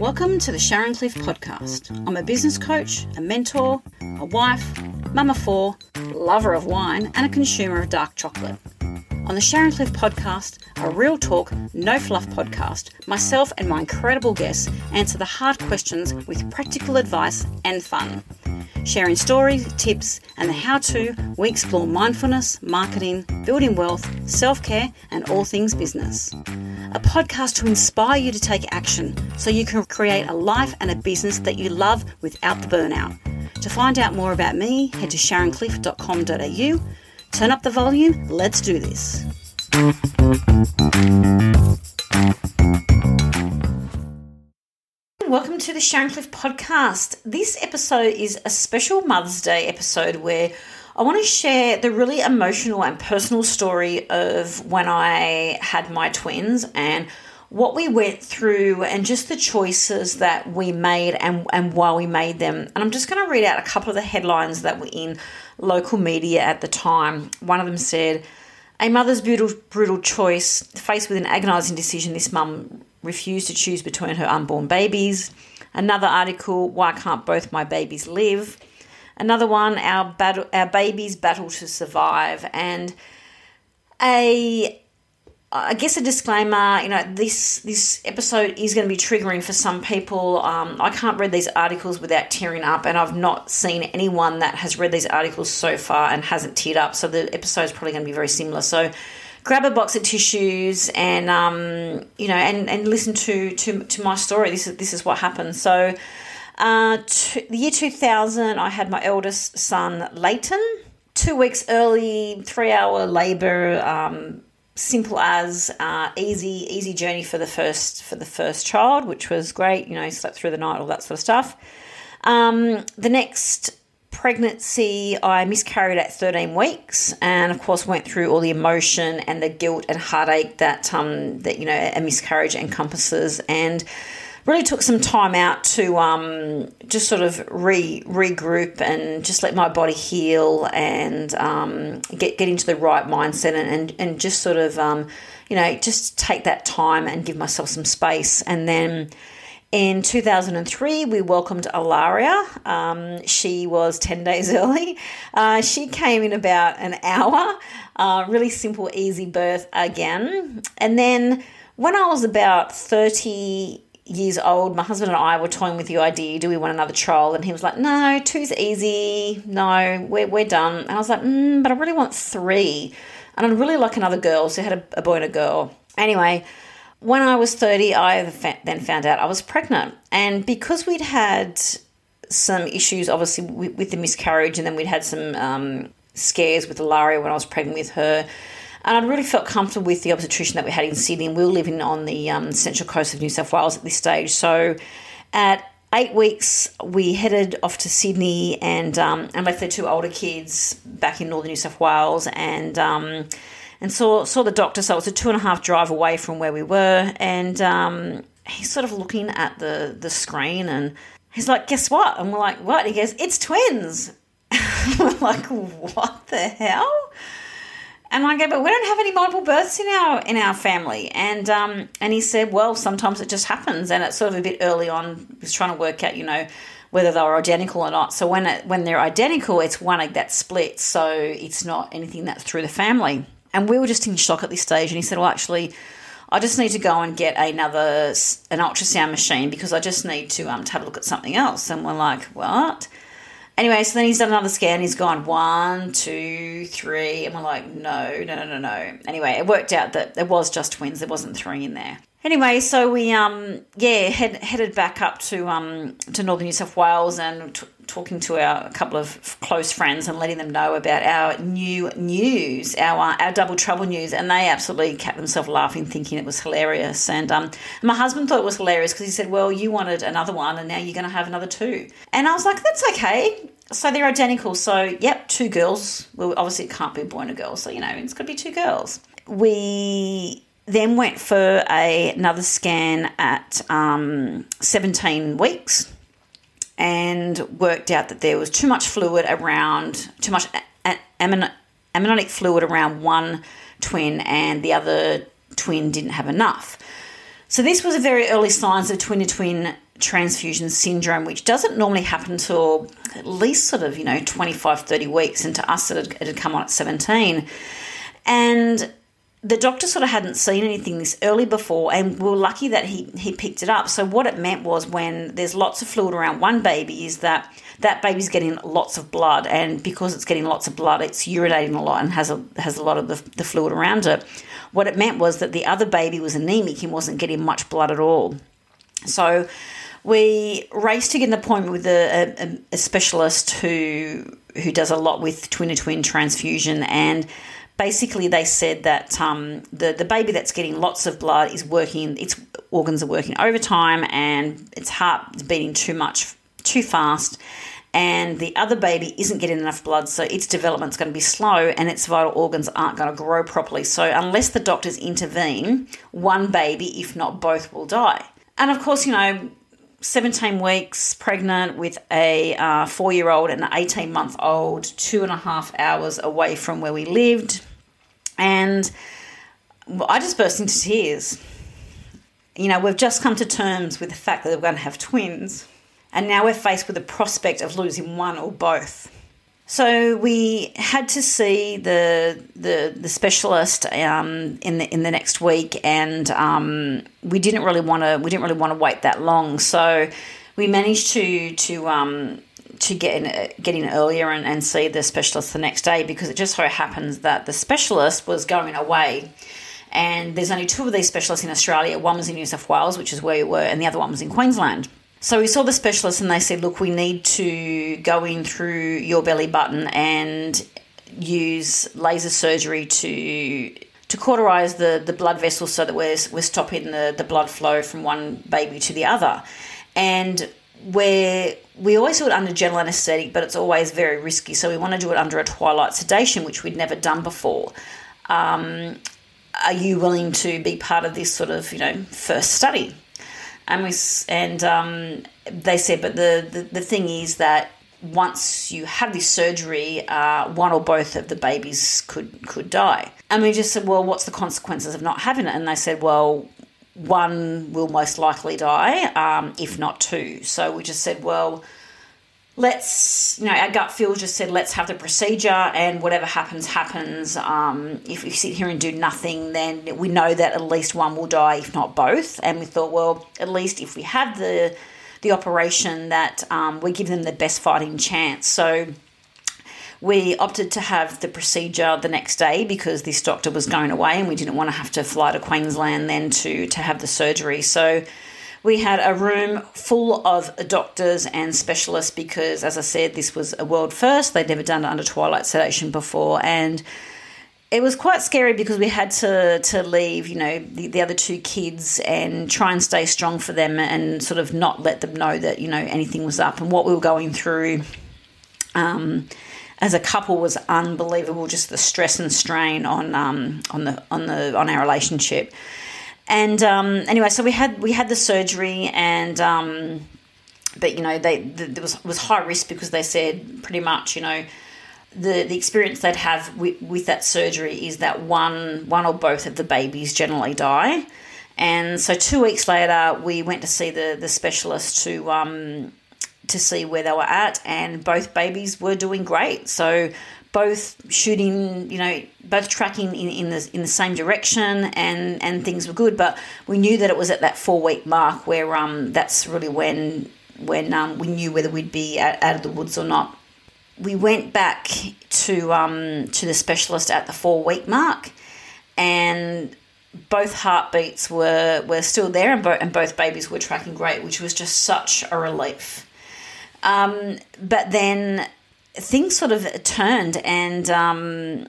Welcome to the Sharon Cliffe podcast. I'm a business coach, a mentor, a wife, mama four, lover of wine, and a consumer of dark chocolate. On the Sharon Cliffe podcast, a real talk, no fluff podcast, myself and my incredible guests answer the hard questions with practical advice and fun. Sharing stories, tips, and the how to, we explore mindfulness, marketing, building wealth, self care, and all things business. A podcast to inspire you to take action so you can create a life and a business that you love without the burnout. To find out more about me, head to sharoncliffe.com.au. Turn up the volume, let's do this. Welcome to the Sharon Cliffe podcast. This episode is a special Mother's Day episode where I want to share the really emotional and personal story of when I had my twins and what we went through and just the choices that we made and, and why we made them. And I'm just going to read out a couple of the headlines that were in local media at the time. One of them said, A mother's brutal, brutal choice, faced with an agonising decision, this mum refused to choose between her unborn babies. Another article, Why Can't Both My Babies Live? Another one, our our babies battle to survive, and a I guess a disclaimer, you know, this this episode is going to be triggering for some people. Um, I can't read these articles without tearing up, and I've not seen anyone that has read these articles so far and hasn't teared up. So the episode is probably going to be very similar. So grab a box of tissues and um, you know, and, and listen to, to to my story. This is this is what happened. So uh, the year 2000, I had my eldest son, Leighton. Two weeks early, three hour labour, um, simple as uh, easy, easy journey for the first for the first child, which was great. You know, slept through the night, all that sort of stuff. Um, the next pregnancy, I miscarried at 13 weeks, and of course went through all the emotion and the guilt and heartache that um, that you know a miscarriage encompasses, and really took some time out to um, just sort of re regroup and just let my body heal and um, get get into the right mindset and and, and just sort of um, you know just take that time and give myself some space and then. In 2003, we welcomed Alaria. Um, she was 10 days early. Uh, she came in about an hour. Uh, really simple, easy birth again. And then when I was about 30 years old, my husband and I were toying with the idea do we want another child? And he was like, no, two's easy. No, we're, we're done. And I was like, mm, but I really want three. And I'd really like another girl. So I had a, a boy and a girl. Anyway, when I was 30, I then found out I was pregnant. And because we'd had some issues, obviously, with, the miscarriage, and then we'd had some um, scares with Ilaria when I was pregnant with her and I really felt comfortable with the obstetrician that we had in Sydney. And we were living on the um, central coast of New South Wales at this stage. So at eight weeks, we headed off to Sydney and um, and left their two older kids back in northern New South Wales and um, and saw saw the doctor. So it was a two and a half drive away from where we were, and um, he's sort of looking at the the screen and he's like, "Guess what?" And we're like, "What?" He goes, "It's twins." we're like, "What the hell?" And I go, but we don't have any multiple births in our in our family. And um, and he said, well, sometimes it just happens, and it's sort of a bit early on. He's trying to work out, you know, whether they were identical or not. So when it, when they're identical, it's one egg that splits, so it's not anything that's through the family. And we were just in shock at this stage. And he said, well, actually. I just need to go and get another an ultrasound machine because I just need to um to have a look at something else. And we're like, what? Anyway, so then he's done another scan. He's gone one, two, three, and we're like, no, no, no, no, no. Anyway, it worked out that there was just twins. There wasn't three in there. Anyway, so we um yeah head, headed back up to um to northern New South Wales and t- talking to our couple of close friends and letting them know about our new news, our our double trouble news, and they absolutely kept themselves laughing, thinking it was hilarious. And um, my husband thought it was hilarious because he said, "Well, you wanted another one, and now you're going to have another two. And I was like, "That's okay." So they're identical. So yep, two girls. Well, obviously it can't be a boy and a girl. So you know it's got to be two girls. We then went for a, another scan at um, 17 weeks and worked out that there was too much fluid around, too much amniotic fluid around one twin, and the other twin didn't have enough. So this was a very early signs of twin to twin transfusion syndrome, which doesn't normally happen until at least sort of, you know, 25, 30 weeks. And to us, it had, it had come on at 17. And the doctor sort of hadn't seen anything this early before, and we were lucky that he, he picked it up. So, what it meant was when there's lots of fluid around one baby, is that that baby's getting lots of blood, and because it's getting lots of blood, it's urinating a lot and has a, has a lot of the, the fluid around it. What it meant was that the other baby was anemic and wasn't getting much blood at all. So, we raced to get an appointment with a, a, a specialist who who does a lot with twin to twin transfusion and basically they said that um, the the baby that's getting lots of blood is working, its organs are working overtime, and its heart is beating too much, too fast, and the other baby isn't getting enough blood, so its development's going to be slow, and its vital organs aren't going to grow properly. So unless the doctors intervene, one baby, if not both, will die. And of course, you know. 17 weeks pregnant with a uh, four year old and an 18 month old, two and a half hours away from where we lived. And I just burst into tears. You know, we've just come to terms with the fact that we're going to have twins, and now we're faced with the prospect of losing one or both. So we had to see the the, the specialist um, in the in the next week, and um, we didn't really want to we didn't really want to wait that long. So we managed to to um, to get in, uh, get in earlier and, and see the specialist the next day because it just so happens that the specialist was going away. And there's only two of these specialists in Australia. One was in New South Wales, which is where we were, and the other one was in Queensland. So we saw the specialist and they said, look, we need to go in through your belly button and use laser surgery to to cauterize the, the blood vessels so that we're, we're stopping the, the blood flow from one baby to the other. And where we always do it under general anaesthetic, but it's always very risky. So we want to do it under a twilight sedation, which we'd never done before. Um, are you willing to be part of this sort of you know first study? And we and um, they said, but the, the the thing is that once you have this surgery, uh, one or both of the babies could could die. And we just said, well, what's the consequences of not having it? And they said, well, one will most likely die, um, if not two. So we just said, well, let's, you know, our gut feel just said, let's have the procedure and whatever happens, happens. Um, if we sit here and do nothing, then we know that at least one will die, if not both. And we thought, well, at least if we have the the operation, that um, we give them the best fighting chance. So we opted to have the procedure the next day because this doctor was going away and we didn't want to have to fly to Queensland then to, to have the surgery. So we had a room full of doctors and specialists because, as I said, this was a world first. They'd never done it under twilight sedation before. And it was quite scary because we had to, to leave, you know, the, the other two kids and try and stay strong for them and sort of not let them know that, you know, anything was up and what we were going through. Um, as a couple was unbelievable. Just the stress and strain on um, on the on the on our relationship. And um, anyway, so we had we had the surgery, and um, but you know they the, there was was high risk because they said pretty much you know the the experience they'd have with, with that surgery is that one one or both of the babies generally die. And so two weeks later, we went to see the the specialist to um, to see where they were at, and both babies were doing great. So both shooting, you know, both tracking in, in the in the same direction, and and things were good. But we knew that it was at that four week mark where um that's really when when um, we knew whether we'd be out, out of the woods or not. We went back to um to the specialist at the four week mark, and both heartbeats were were still there, and, bo- and both babies were tracking great, which was just such a relief. Um, but then things sort of turned, and um,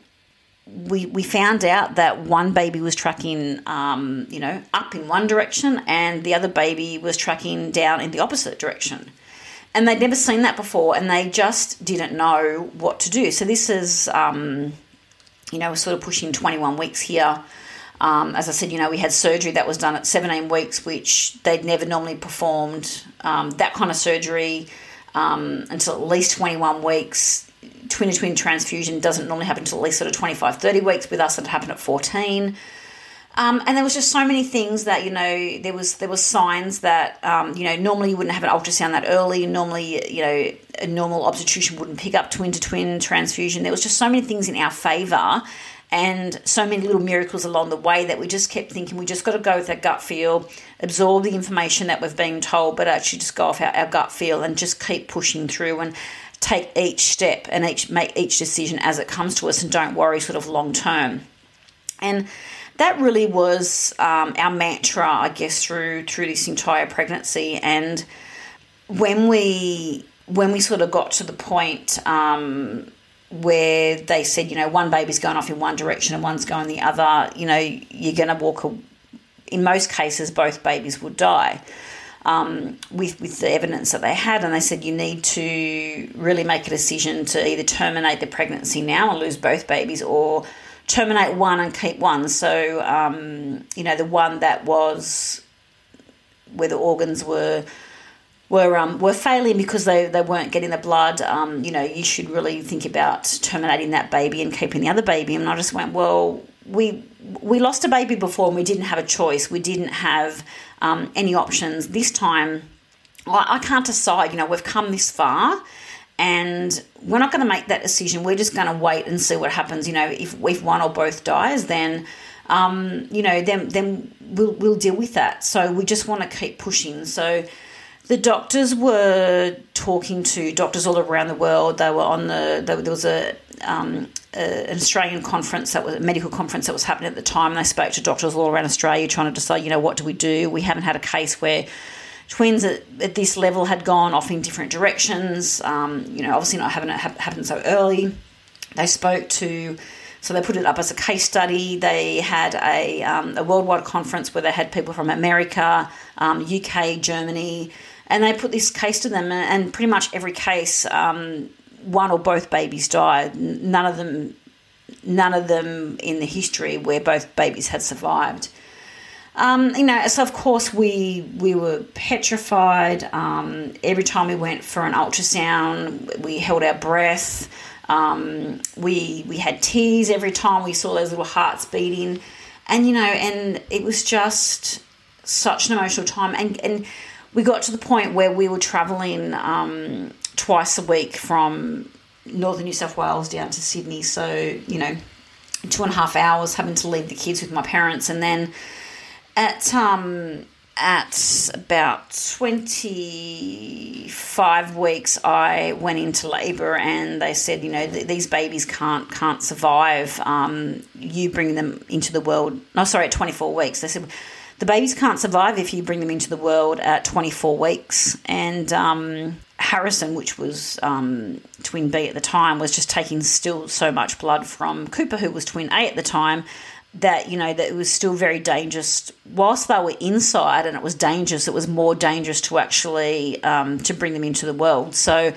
we we found out that one baby was tracking, um, you know, up in one direction, and the other baby was tracking down in the opposite direction. And they'd never seen that before, and they just didn't know what to do. So this is, um, you know, we're sort of pushing twenty one weeks here. Um, as I said, you know, we had surgery that was done at 17 weeks, which they'd never normally performed. Um, that kind of surgery um, until at least 21 weeks. Twin to twin transfusion doesn't normally happen until at least sort of 25, 30 weeks. With us, it happened at 14. Um, and there was just so many things that you know there was there was signs that um, you know normally you wouldn't have an ultrasound that early. Normally you know a normal obstetrician wouldn't pick up twin to twin transfusion. There was just so many things in our favour, and so many little miracles along the way that we just kept thinking we just got to go with our gut feel, absorb the information that we've been told, but actually just go off our, our gut feel and just keep pushing through and take each step and each make each decision as it comes to us and don't worry sort of long term. And that really was um, our mantra, I guess, through through this entire pregnancy. And when we when we sort of got to the point um, where they said, you know, one baby's going off in one direction and one's going the other, you know, you're going to walk. A, in most cases, both babies would die. Um, with with the evidence that they had, and they said you need to really make a decision to either terminate the pregnancy now and lose both babies, or terminate one and keep one. So, um, you know, the one that was where the organs were were um, were failing because they, they weren't getting the blood. Um, you know, you should really think about terminating that baby and keeping the other baby. And I just went, well, we we lost a baby before and we didn't have a choice. We didn't have um, any options. This time, I, I can't decide. You know, we've come this far and we're not going to make that decision. We're just going to wait and see what happens. You know, if if one or both dies, then um, you know, then then we'll we'll deal with that. So we just want to keep pushing. So the doctors were talking to doctors all around the world. They were on the there was a, um, a, an Australian conference that was a medical conference that was happening at the time. And they spoke to doctors all around Australia trying to decide, you know, what do we do? We haven't had a case where twins at, at this level had gone off in different directions. Um, you know, obviously not having it ha- happen so early. They spoke to, so they put it up as a case study. They had a, um, a worldwide conference where they had people from America, um, UK, Germany, and they put this case to them. And pretty much every case, um, one or both babies died. None of them, none of them in the history where both babies had survived. Um, you know, so of course we we were petrified. Um, every time we went for an ultrasound, we held our breath. Um, we we had tears every time we saw those little hearts beating, and you know, and it was just such an emotional time. And and we got to the point where we were traveling um, twice a week from northern New South Wales down to Sydney. So you know, two and a half hours having to leave the kids with my parents, and then at um at about 25 weeks i went into labor and they said you know th- these babies can't can't survive um, you bring them into the world. No sorry at 24 weeks. They said the babies can't survive if you bring them into the world at 24 weeks. And um, harrison which was um, twin b at the time was just taking still so much blood from cooper who was twin a at the time that you know that it was still very dangerous. Whilst they were inside and it was dangerous it was more dangerous to actually um, to bring them into the world. So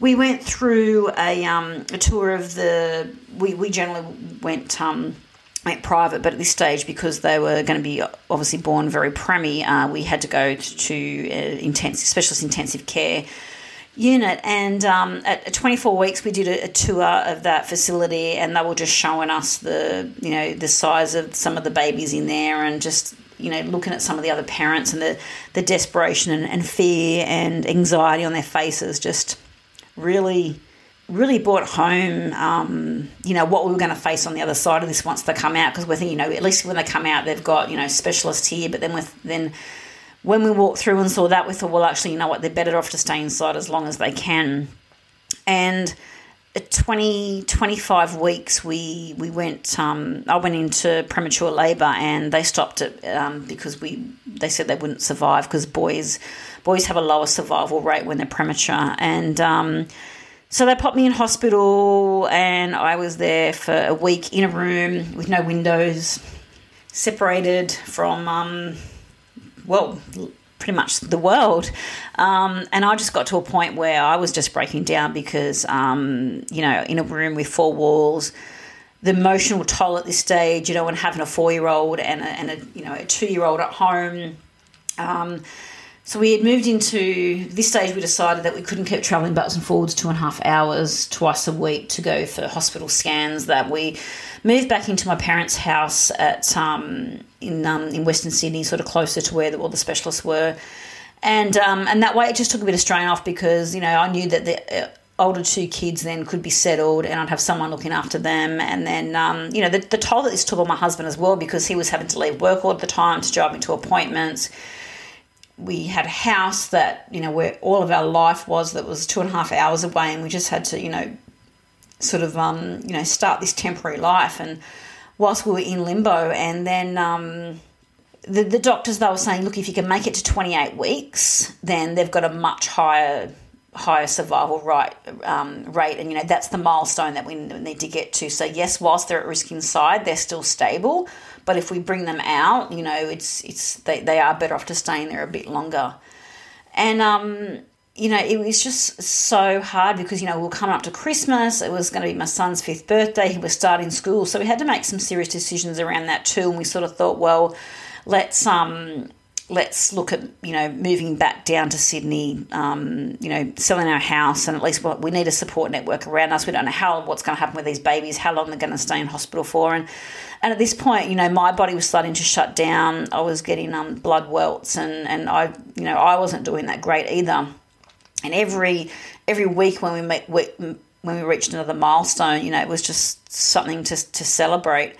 we went through a, um, a tour of the we, we generally went um, private but at this stage because they were going to be obviously born very preemie uh, we had to go to, to uh, intensive specialist intensive care unit. And um, at 24 weeks, we did a, a, tour of that facility, and they were just showing us the you know the size of some of the babies in there, and just you know looking at some of the other parents and the the desperation and, and fear and anxiety on their faces, just really. Really brought home, um, you know, what we were going to face on the other side of this once they come out. Because we're thinking, you know, at least when they come out, they've got you know specialists here. But then with then when we walked through and saw that, we thought, well, actually, you know what, they're better off to stay inside as long as they can. And at 20, 25 weeks, we, we went, um, I went into premature labour and they stopped it um, because we, they said they wouldn't survive because boys, boys have a lower survival rate when they're premature. And, um, so they popped me in hospital and I was there for a week in a room with no windows, separated from um, well, pretty much the world. Um, and I just got to a point where I was just breaking down because, um, you know, in a room with four walls, the emotional toll at this stage, you know, and having a four year old and a, and a, you know, a two year old at home. Um, so we had moved into this stage. We decided that we couldn't keep traveling backwards and forwards two and a half hours twice a week to go for hospital scans. That we moved back into my parents' house at um, in um, in Western Sydney, sort of closer to where the, all the specialists were, and um, and that way it just took a bit of strain off because you know I knew that the uh, older two kids then could be settled and I'd have someone looking after them. And then, um, you know, the, the toll that this took on my husband as well because he was having to leave work all the time to drive me to appointments we had a house that you know where all of our life was that was two and a half hours away and we just had to you know sort of um, you know start this temporary life. And whilst we were in limbo and then um, the, the doctors they were saying look if you can make it to 28 weeks then they've got a much higher higher survival right, um, rate and you know that's the milestone that we need to get to so yes whilst they're at risk inside they're still stable but if we bring them out, you know, it's it's they, they are better off to stay in there a bit longer. And um, you know, it was just so hard because, you know, we are coming up to Christmas. It was going to be my son's fifth birthday. He was starting school. So we had to make some serious decisions around that too. And we sort of thought, well, let's um let's look at you know moving back down to Sydney, um, you know, selling our house, and at least we need a support network around us. We don't know how what's going to happen with these babies, how long they're going to stay in hospital for, and and at this point, you know, my body was starting to shut down. I was getting um, blood welts, and and I you know I wasn't doing that great either. And every every week when we met when we reached another milestone, you know, it was just something to to celebrate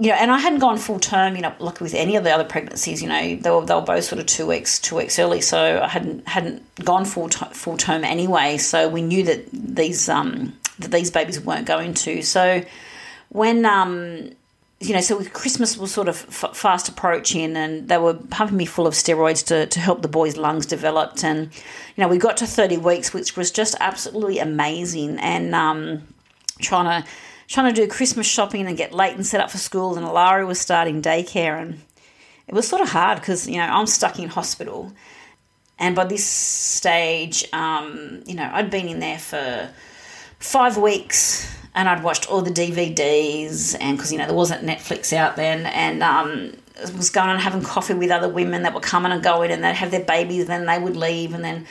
you know, and I hadn't gone full term, you know, like with any of the other pregnancies, you know, they were, they were both sort of two weeks, two weeks early. So I hadn't, hadn't gone full, t- full term anyway. So we knew that these, um, that these babies weren't going to. So when, um, you know, so Christmas was sort of f- fast approaching, and they were pumping me full of steroids to, to help the boys' lungs develop. And, you know, we got to 30 weeks, which was just absolutely amazing. And um, trying to, trying to do Christmas shopping and get Leighton set up for school, and Alari was starting daycare, and it was sort of hard because you know I'm stuck in hospital, and by this stage, um, you know I'd been in there for five weeks, and I'd watched all the DVDs, and because you know there wasn't Netflix out then, and um, was going and having coffee with other women that were coming and going, and they'd have their babies, and then they would leave, and then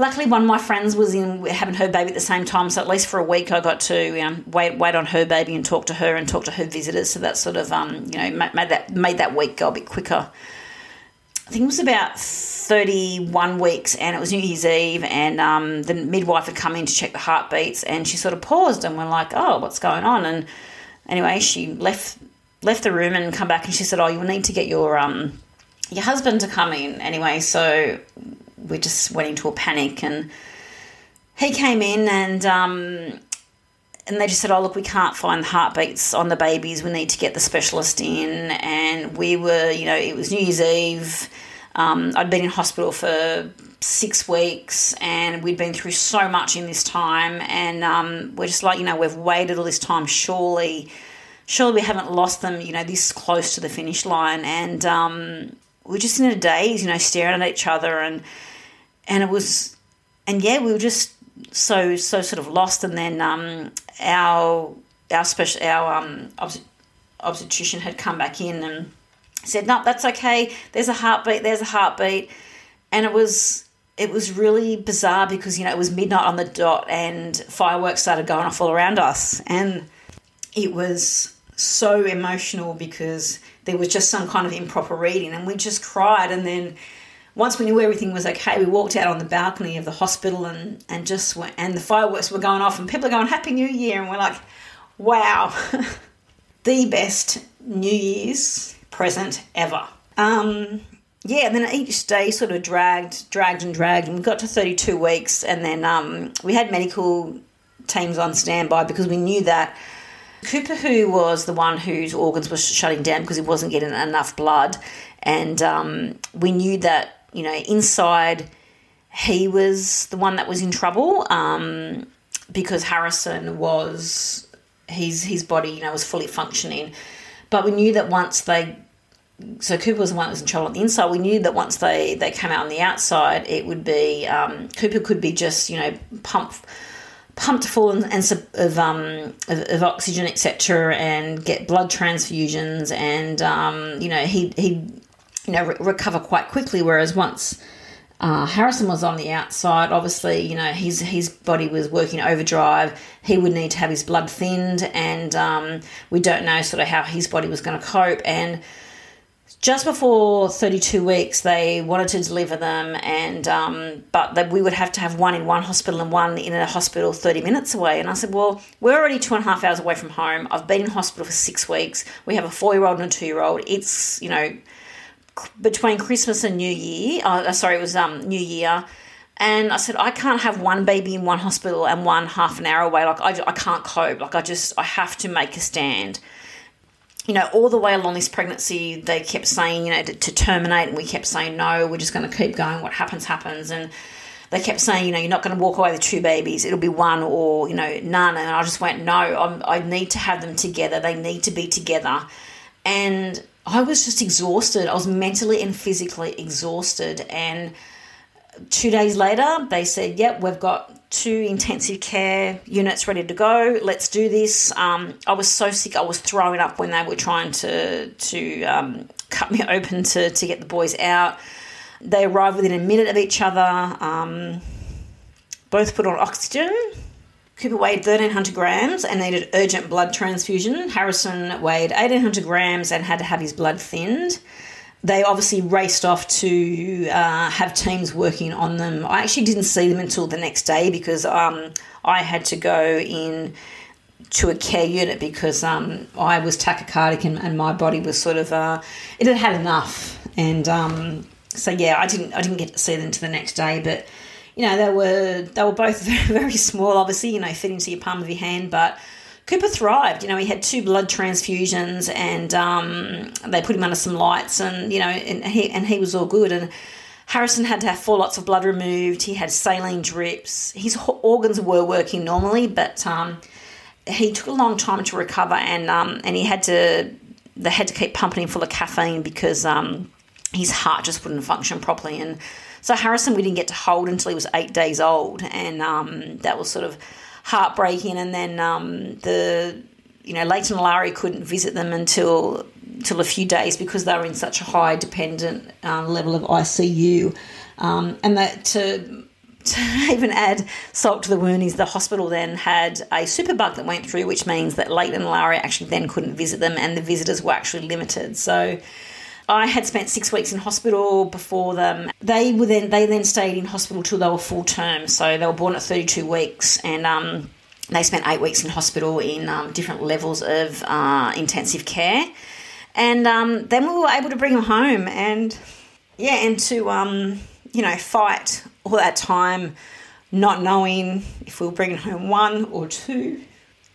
luckily one of my friends was in having her baby at the same time so at least for a week i got to know, wait wait on her baby and talk to her and talk to her visitors. So that sort of um, you know made that made that week go a bit quicker. I think it was about 31 weeks and it was new year's eve and um, the midwife had come in to check the heartbeats and she sort of paused and we're like oh what's going on? And anyway she left left the room and come back and she said oh you will need to get your um your husband to come in anyway. So we just went into a panic and he came in and um, and they just said, "Oh, look, we can't find the heartbeats on the babies. We need to get the specialist in." And we were, you know, it was New Year's Eve. Um, I'd been in hospital for six weeks, and we'd been through so much in this time. And um, we're just like, you know, we've waited all this time. Surely, surely we haven't lost them. You know, this close to the finish line, and um, we're just in a daze. You know, staring at each other and and it was, and yeah, we were just so so sort of lost. And then um, our our special our um, obstetrician had come back in and said, "No, that's okay. There's a heartbeat. There's a heartbeat," and it was it was really bizarre because you know it was midnight on the dot and fireworks started going off all around us and it was so emotional because there was just some kind of improper reading and we just cried and then once we knew everything was okay, we walked out on the balcony of the hospital and, and just went, and the fireworks were going off and people are going, Happy New Year. And we're like, wow, the best New Year's present ever. Um, yeah, and then each day sort of dragged, dragged and dragged, and we got to 32 weeks, and then um, we had medical teams on standby because we knew that Cooper, who was the one whose organs were shutting down because he wasn't getting enough blood, and um, we knew that you know, inside he was the one that was in trouble um, because Harrison was his his body, you know, was fully functioning. But we knew that once they so Cooper was the one that was in trouble on the inside. We knew that once they, they came out on the outside, it would be um, Cooper could be just you know pumped pumped full and, and of, um, of, of oxygen etc. and get blood transfusions and um, you know he he you know, re- recover quite quickly. Whereas once Uh, Harrison was on the outside. Obviously, you know his his body was working overdrive. He would need to have his blood thinned, and um, we don't know sort of how his body was going to cope. And just before 32 weeks, they wanted to deliver them, and um, but that we would have to have one in one hospital and one in a hospital 30 minutes away. And I said, well, we're already two and a half hours away from home. I've been in hospital for six weeks. We have a four year old and a two year old. It's you know between Christmas and New Year. Uh, sorry, it was um, New Year. And I said, I can't have one baby in one hospital and one half an hour away. Like, I, I can't cope. Like, I just, I have to make a stand you know, all the way along this pregnancy, they kept saying, you know, to, to terminate, and we kept saying, no, we're just going to keep going. What happens, happens. And they kept saying, you know, you're not going to walk away with two babies. It'll be one or, you know, none. And I just went, no, I'm, I need to have them together. They need to be together. And I was just exhausted. I was mentally and physically exhausted. And two days later, they said, yep, we've got two intensive care units ready to go. Let's do this. Um, I was so sick, I was throwing up when they were trying to to um, cut me open to to get the boys out. They arrived within a minute of each other. Um, both put on oxygen. Cooper weighed 1,300 grams and needed urgent blood transfusion. Harrison weighed 1,800 grams and had to have his blood thinned they obviously raced off to uh, have teams working on them. I actually didn't see them until the next day because um, I had to go in to a care unit because um, I was tachycardic and, and, my body was sort of uh, it had had enough, and um, so yeah, I didn't I didn't get to see them until the next day, but. You know they were they were both very, small. Obviously, you know, fit into your palm of your hand, but Cooper thrived. You know, he had two blood transfusions, and um, they put him under some lights, and you know, and he and he was all good. And Harrison had to have four lots of blood removed. He had saline drips. His organs were working normally, but um, he took a long time to recover, and um, and he had to they had to keep pumping him full of caffeine because um, his heart just wouldn't function properly. And so Harrison we didn't get to hold until he was eight days old, and um, that was sort of heartbreaking. And then um, the you know Leighton and Larry couldn't visit them until until a few days because they were in such a high dependent uh, level of ICU, um, and that to to even add salt to the wound is the hospital then had a superbug that went through, which means that Leighton and Larry actually then couldn't visit them, and the visitors were actually limited. So I had spent six weeks in hospital before them. They were then they then stayed in hospital till they were full term. So they were born at 32 weeks, and um, they spent eight weeks in hospital in um, different levels of uh, intensive care. And um, then we were able to bring them home, and yeah, and to um, you know fight all that time, not knowing if we were bringing home one or two.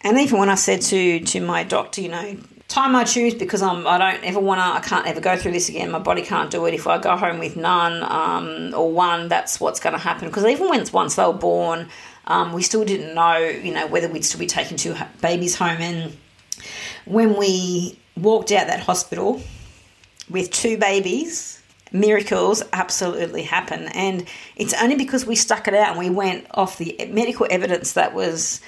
And even when I said to to my doctor, you know, time I choose because I'm I don't ever want to I can't ever go through this again. My body can't do it. If I go home with none um, or one, that's what's going to happen. Because even when once they were born, um, we still didn't know you know whether we'd still be taking two babies home. And when we walked out that hospital with two babies. Miracles absolutely happen, and it's only because we stuck it out and we went off the medical evidence that was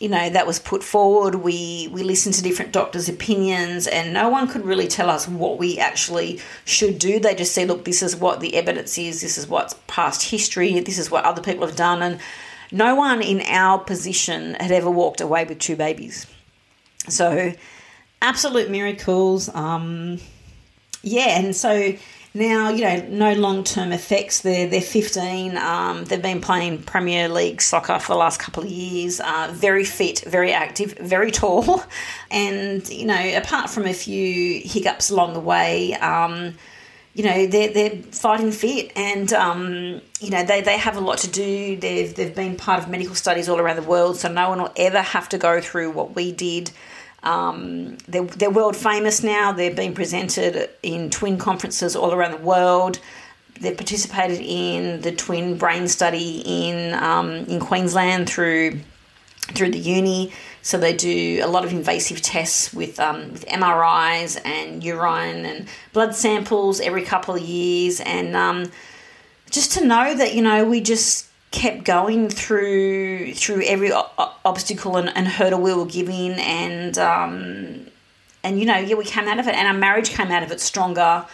you know that was put forward. We we listened to different doctors opinions and no one could really tell us what we actually should do. They just say look this is what the evidence is. This is what's past history. This is what other people have done. And no one in our position had ever walked away with two babies. So absolute miracles. Um yeah and so now, you know, no long term effects. They're they're 15. Um, they've been playing Premier League soccer for the last couple of years. Uh, very fit, very active, very tall, and you know, apart from a few hiccups along the way. Um, you know they're they're fighting fit and um, you know they, they have a lot to do they've they've been part of medical studies all around the world so no one will ever have to go through what we did um, they're, they're world famous now. They've been presented in twin conferences all around the world. They've participated in the twin brain study in um, in Queensland through through the uni. So they do a lot of invasive tests with um, with MRIs and urine and blood samples every couple of years, and um, just to know that you know we just kept going through through every obstacle and, and, hurdle we were given and um, and you know yeah we came out of it and our marriage came out of it stronger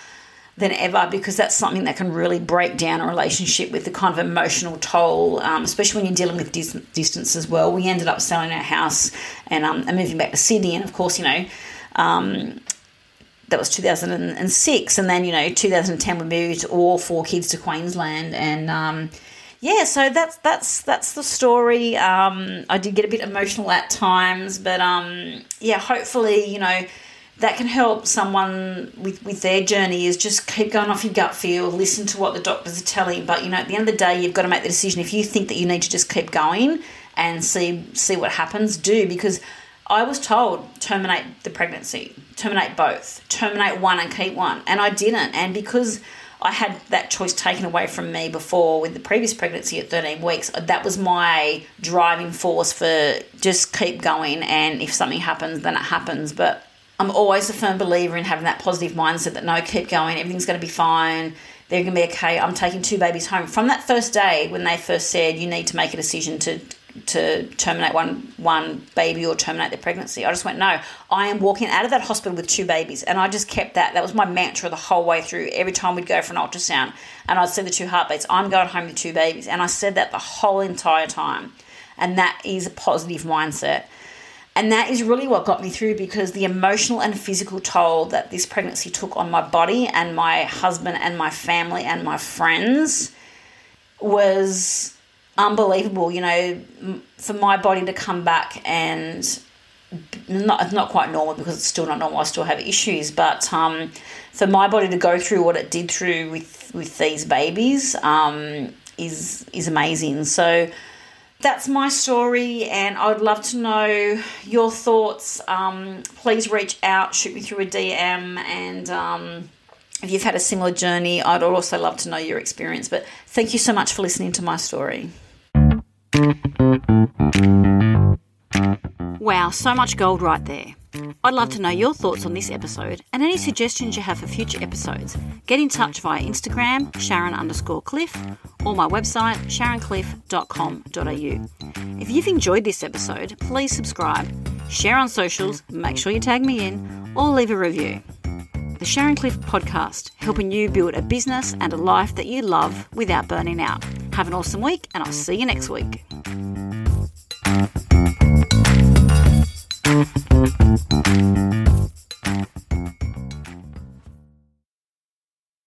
than ever because that's something that can really break down a relationship with the kind of emotional toll, um, especially when you're dealing with dis- distance as well. We ended up selling our house and, um, and moving back to Sydney, and of course, you know, um, that was 2006, and then you know 2010 we moved all four kids to Queensland, and um, yeah, so that's that's that's the story. Um, I did get a bit emotional at times, but um, yeah, hopefully you know that can help someone with, with their journey is just keep going off your gut feel, listen to what the doctors are telling. you. But you know, at the end of the day, you've got to make the decision. If you think that you need to just keep going and see see what happens, do because I was told terminate the pregnancy, terminate both, terminate one and keep one, and I didn't. And because I had that choice taken away from me before with the previous pregnancy at 13 weeks. That was my driving force for just keep going, and if something happens, then it happens. But I'm always a firm believer in having that positive mindset that no, keep going, everything's going to be fine, they're going to be okay. I'm taking two babies home. From that first day when they first said you need to make a decision to to terminate one one baby or terminate their pregnancy. I just went, no, I am walking out of that hospital with two babies. And I just kept that. That was my mantra the whole way through. Every time we'd go for an ultrasound and I'd see the two heartbeats, I'm going home with two babies. And I said that the whole entire time. And that is a positive mindset. And that is really what got me through because the emotional and physical toll that this pregnancy took on my body and my husband and my family and my friends was unbelievable. You know, for my body to come back and not not quite normal because it's still not normal. I still have issues, but um, for my body to go through what it did through with with these babies um, is is amazing. So that's my story, and I'd love to know your thoughts. Um, please reach out, shoot me through a DM, and um, if you've had a similar journey, I'd also love to know your experience. But thank you so much for listening to my story. Wow, so much gold right there. I'd love to know your thoughts on this episode and any suggestions you have for future episodes. Get in touch via Instagram, Sharon underscore Cliffe, or my website, sharoncliffe.com.au. If you've enjoyed this episode, please subscribe, share on socials, make sure you tag me in, or leave a review the Sharon Cliffe podcast, helping you build a business and a life that you love without burning out. Have an awesome week, and I'll see you next week.